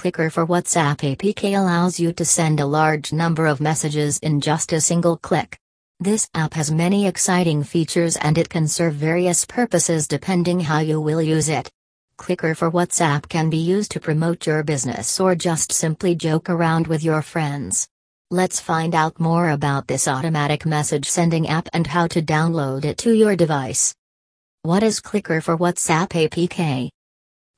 Clicker for WhatsApp APK allows you to send a large number of messages in just a single click. This app has many exciting features and it can serve various purposes depending how you will use it. Clicker for WhatsApp can be used to promote your business or just simply joke around with your friends. Let's find out more about this automatic message sending app and how to download it to your device. What is Clicker for WhatsApp APK?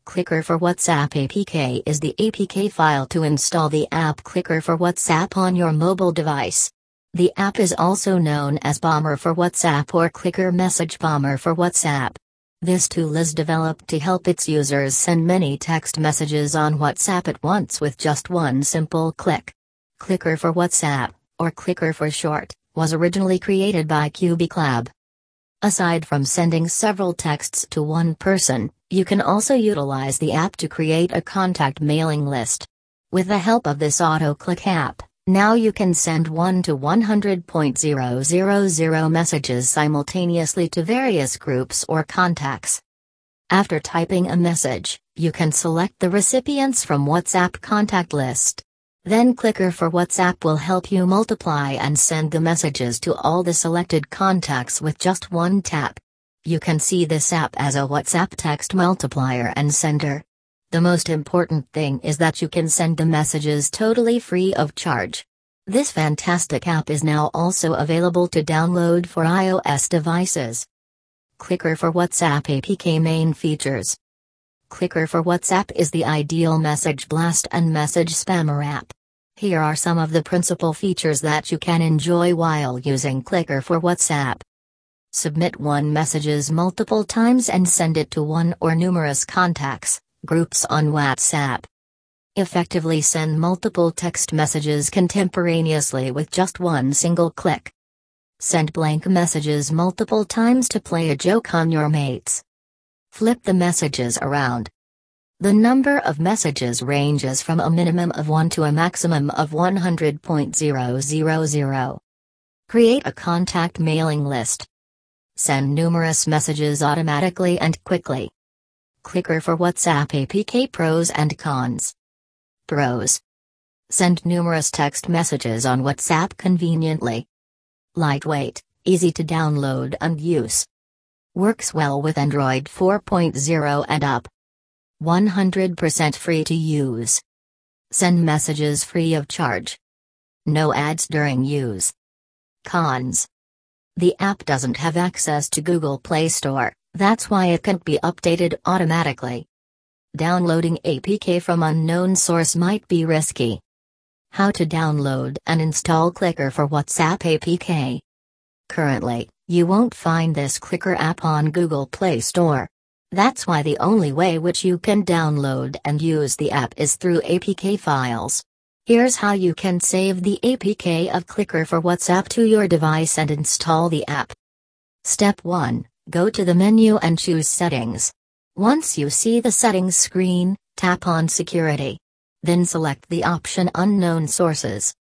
Clicker for WhatsApp APK is the APK file to install the app Clicker for WhatsApp on your mobile device. The app is also known as Bomber for WhatsApp or Clicker Message Bomber for WhatsApp. This tool is developed to help its users send many text messages on WhatsApp at once with just one simple click. Clicker for WhatsApp, or Clicker for short, was originally created by Cubic Lab. Aside from sending several texts to one person, you can also utilize the app to create a contact mailing list. With the help of this auto-click app, now you can send 1 to 100.000 messages simultaneously to various groups or contacts. After typing a message, you can select the recipients from WhatsApp contact list. Then Clicker for WhatsApp will help you multiply and send the messages to all the selected contacts with just one tap. You can see this app as a WhatsApp text multiplier and sender. The most important thing is that you can send the messages totally free of charge. This fantastic app is now also available to download for iOS devices. Clicker for WhatsApp APK main features. Clicker for WhatsApp is the ideal message blast and message spammer app. Here are some of the principal features that you can enjoy while using Clicker for WhatsApp. Submit one messages multiple times and send it to one or numerous contacts, groups on WhatsApp. Effectively send multiple text messages contemporaneously with just one single click. Send blank messages multiple times to play a joke on your mates. Flip the messages around. The number of messages ranges from a minimum of 1 to a maximum of 100.000. Create a contact mailing list. Send numerous messages automatically and quickly. Clicker for WhatsApp APK Pros and Cons. Pros. Send numerous text messages on WhatsApp conveniently. Lightweight, easy to download and use. Works well with Android 4.0 and up. 100% free to use. Send messages free of charge. No ads during use. Cons. The app doesn't have access to Google Play Store, that's why it can't be updated automatically. Downloading APK from unknown source might be risky. How to download and install Clicker for WhatsApp APK. Currently, you won't find this Clicker app on Google Play Store. That's why the only way which you can download and use the app is through APK files. Here's how you can save the APK of Clicker for WhatsApp to your device and install the app. Step 1 Go to the menu and choose Settings. Once you see the settings screen, tap on Security. Then select the option Unknown Sources.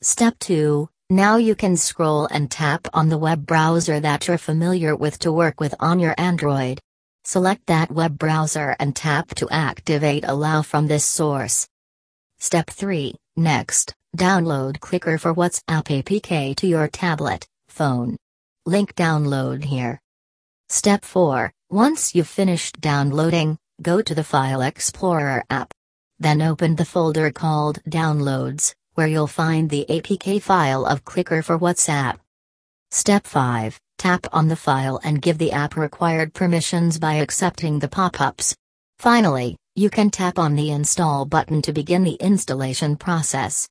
Step 2 now you can scroll and tap on the web browser that you're familiar with to work with on your Android. Select that web browser and tap to activate Allow from this source. Step 3 Next, download Clicker for WhatsApp APK to your tablet, phone. Link download here. Step 4 Once you've finished downloading, go to the File Explorer app. Then open the folder called Downloads where you'll find the APK file of Clicker for WhatsApp. Step 5 Tap on the file and give the app required permissions by accepting the pop ups. Finally, you can tap on the Install button to begin the installation process.